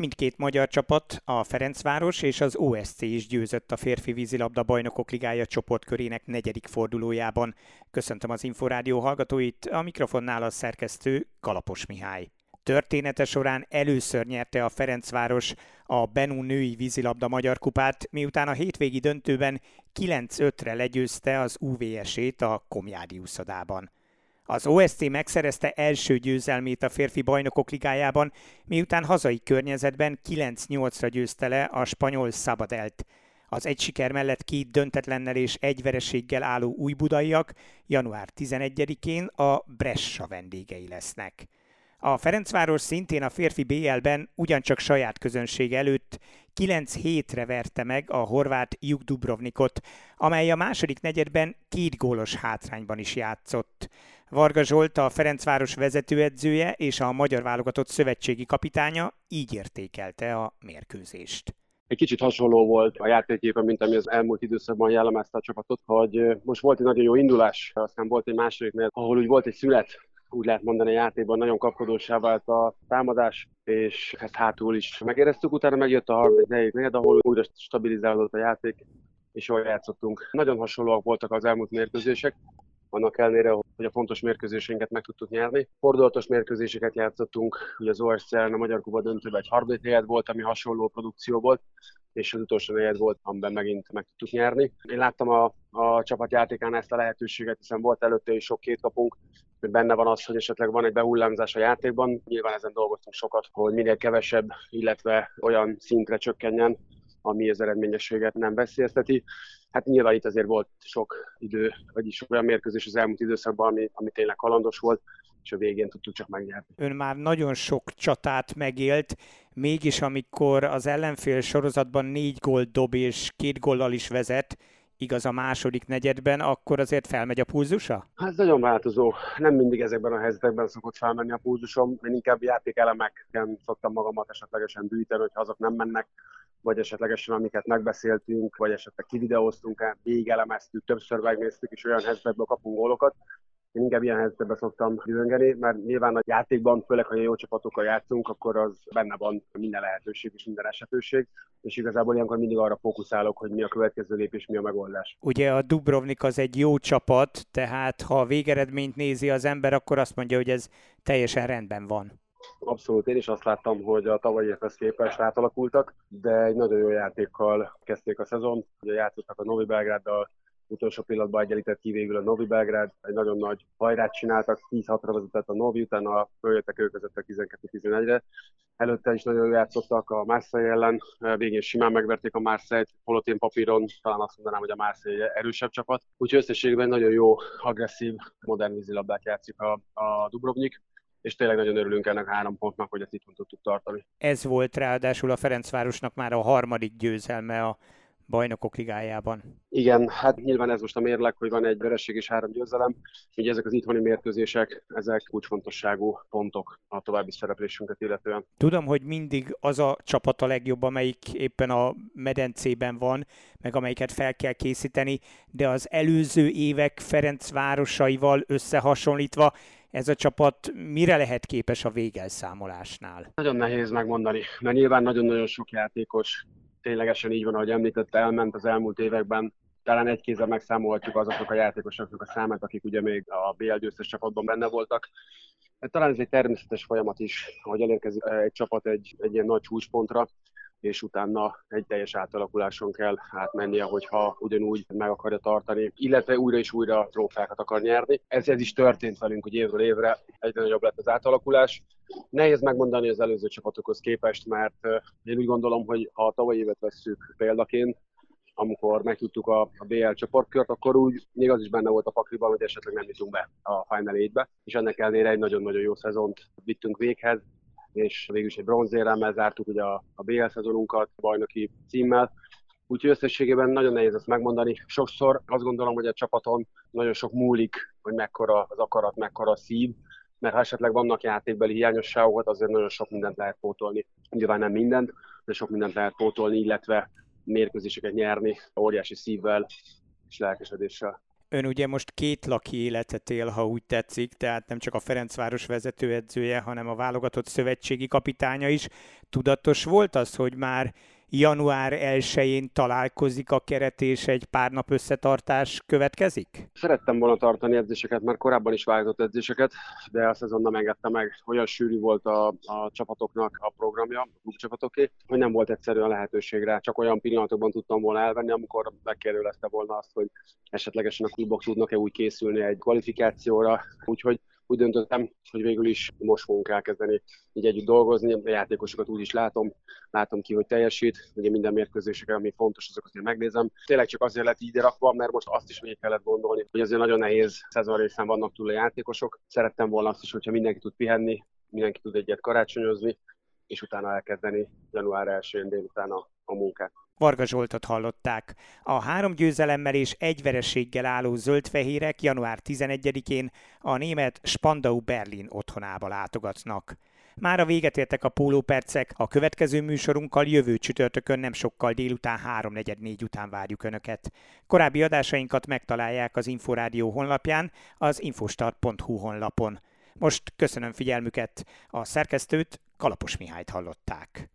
Mindkét magyar csapat, a Ferencváros és az OSC is győzött a férfi vízilabda bajnokok ligája csoportkörének negyedik fordulójában. Köszöntöm az Inforádió hallgatóit, a mikrofonnál a szerkesztő Kalapos Mihály. Története során először nyerte a Ferencváros a Benú női vízilabda magyar kupát, miután a hétvégi döntőben 9-5-re legyőzte az UVS-ét a Komjádi úszodában. Az OSC megszerezte első győzelmét a férfi bajnokok ligájában, miután hazai környezetben 9-8-ra győzte le a spanyol Sabadelt. Az egy siker mellett két döntetlennel és egy vereséggel álló újbudaiak január 11-én a Bressa vendégei lesznek. A Ferencváros szintén a férfi BL-ben ugyancsak saját közönség előtt 9 hétre verte meg a horvát Juk Dubrovnikot, amely a második negyedben két gólos hátrányban is játszott. Varga Zsolt, a Ferencváros vezetőedzője és a magyar válogatott szövetségi kapitánya így értékelte a mérkőzést egy kicsit hasonló volt a játéképen, mint ami az elmúlt időszakban jellemezte a csapatot, hogy most volt egy nagyon jó indulás, aztán volt egy második negyed, ahol úgy volt egy szület, úgy lehet mondani a játékban, nagyon kapkodósá vált a támadás, és ezt hátul is megéreztük, utána megjött a harmadik negyed, ahol újra stabilizálódott a játék, és jól játszottunk. Nagyon hasonlóak voltak az elmúlt mérkőzések, annak ellenére, hogy a fontos mérkőzéseinket meg tudtuk nyerni. Fordulatos mérkőzéseket játszottunk, ugye az OSC a Magyar Kuba döntőben egy harmadik helyet volt, ami hasonló produkció volt, és az utolsó negyed volt, amiben megint meg tudtuk nyerni. Én láttam a, a csapatjátékán ezt a lehetőséget, hiszen volt előtte is sok két kapunk, hogy benne van az, hogy esetleg van egy behullámzás a játékban. Nyilván ezen dolgoztunk sokat, hogy minél kevesebb, illetve olyan szintre csökkenjen, ami az eredményességet nem veszélyezteti. Hát nyilván itt azért volt sok idő, vagyis olyan mérkőzés az elmúlt időszakban, ami, ami tényleg kalandos volt, és a végén tudtuk csak megnyerni. Ön már nagyon sok csatát megélt, mégis amikor az ellenfél sorozatban négy gól dob és két góllal is vezet, igaz a második negyedben, akkor azért felmegy a pulzusa? Hát nagyon változó. Nem mindig ezekben a helyzetekben szokott felmenni a pulzusom. Én inkább játékelemeken szoktam magamat esetlegesen bűteni, hogyha azok nem mennek, vagy esetlegesen amiket megbeszéltünk, vagy esetleg kivideóztunk, végelemeztük, többször megnéztük, és olyan helyzetekből kapunk gólokat, én inkább ilyen helyzetben szoktam dühöngeni, mert nyilván a játékban, főleg ha jó csapatokkal játszunk, akkor az benne van minden lehetőség és minden esetőség, és igazából ilyenkor mindig arra fókuszálok, hogy mi a következő lépés, mi a megoldás. Ugye a Dubrovnik az egy jó csapat, tehát ha a végeredményt nézi az ember, akkor azt mondja, hogy ez teljesen rendben van. Abszolút, én is azt láttam, hogy a tavalyi évhez képest átalakultak, de egy nagyon jó játékkal kezdték a szezon. Ugye játszottak a Novi Belgráddal, utolsó pillanatban egyenlített ki végül a Novi Belgrád, egy nagyon nagy hajrát csináltak, 10-6-ra vezetett a Novi, utána följöttek ők vezettek 12-11-re. Előtte is nagyon játszottak a Marseille ellen, végén simán megverték a Marseille-t, holott én papíron talán azt mondanám, hogy a Marseille erősebb csapat. Úgyhogy összességében nagyon jó, agresszív, modern vízilabdát játszik a, a Dubrovnik és tényleg nagyon örülünk ennek a három pontnak, hogy ezt itt tudtuk tartani. Ez volt ráadásul a Ferencvárosnak már a harmadik győzelme a bajnokok ligájában. Igen, hát nyilván ez most a mérleg, hogy van egy vereség és három győzelem. Ugye ezek az itthoni mérkőzések, ezek kulcsfontosságú pontok a további szereplésünket illetően. Tudom, hogy mindig az a csapat a legjobb, amelyik éppen a medencében van, meg amelyiket fel kell készíteni, de az előző évek Ferenc városaival összehasonlítva ez a csapat mire lehet képes a végelszámolásnál? Nagyon nehéz megmondani, mert nyilván nagyon-nagyon sok játékos ténylegesen így van, ahogy említette, elment az elmúlt években. Talán egy kézzel megszámolhatjuk azoknak a játékosoknak a számát, akik ugye még a BL győztes csapatban benne voltak. Talán ez egy természetes folyamat is, hogy elérkezik egy csapat egy, egy ilyen nagy csúcspontra, és utána egy teljes átalakuláson kell átmennie, hogyha ugyanúgy meg akarja tartani, illetve újra és újra trófákat akar nyerni. Ez, ez is történt velünk, hogy évről évre egyre nagyobb lett az átalakulás. Nehéz megmondani az előző csapatokhoz képest, mert én úgy gondolom, hogy ha a tavalyi évet vesszük példaként, amikor megtudtuk a, a BL csoportkört, akkor úgy még az is benne volt a pakliban, hogy esetleg nem jutunk be a Final 8-be, és ennek ellenére egy nagyon-nagyon jó szezont vittünk véghez, és végül is egy bronzéremmel zártuk ugye a, a BL szezonunkat, bajnoki címmel, Úgyhogy összességében nagyon nehéz ezt megmondani. Sokszor azt gondolom, hogy a csapaton nagyon sok múlik, hogy mekkora az akarat, mekkora a szív, mert ha esetleg vannak játékbeli hiányosságok, azért nagyon sok mindent lehet pótolni. Nyilván nem mindent, de sok mindent lehet pótolni, illetve mérkőzéseket nyerni óriási szívvel és lelkesedéssel. Ön ugye most két laki életet él, ha úgy tetszik, tehát nem csak a Ferencváros vezetőedzője, hanem a válogatott szövetségi kapitánya is. Tudatos volt az, hogy már január 1-én találkozik a keret, és egy pár nap összetartás következik? Szerettem volna tartani edzéseket, már korábban is vágott edzéseket, de a szezon nem engedte meg. Olyan sűrű volt a, a csapatoknak a programja, a csapatoké, hogy nem volt egyszerűen lehetőségre. Csak olyan pillanatokban tudtam volna elvenni, amikor megkérdőlezte volna azt, hogy esetlegesen a klubok tudnak-e úgy készülni egy kvalifikációra. Úgyhogy úgy döntöttem, hogy végül is most fogunk elkezdeni így együtt dolgozni. A játékosokat úgy is látom, látom ki, hogy teljesít. Ugye minden mérkőzéseken, ami fontos, azokat én megnézem. Tényleg csak azért lett így rakva, mert most azt is még kellett gondolni, hogy azért nagyon nehéz szezon részen vannak túl a játékosok. Szerettem volna azt is, hogyha mindenki tud pihenni, mindenki tud egyet karácsonyozni, és utána elkezdeni január 1-én délután a, a munkát. Varga Zsoltot hallották. A három győzelemmel és egy vereséggel álló zöldfehérek január 11-én a német Spandau Berlin otthonába látogatnak. Már a véget értek a pólópercek, a következő műsorunkkal jövő csütörtökön nem sokkal délután 3.44 után várjuk Önöket. Korábbi adásainkat megtalálják az Inforádió honlapján, az infostart.hu honlapon. Most köszönöm figyelmüket, a szerkesztőt Kalapos Mihályt hallották.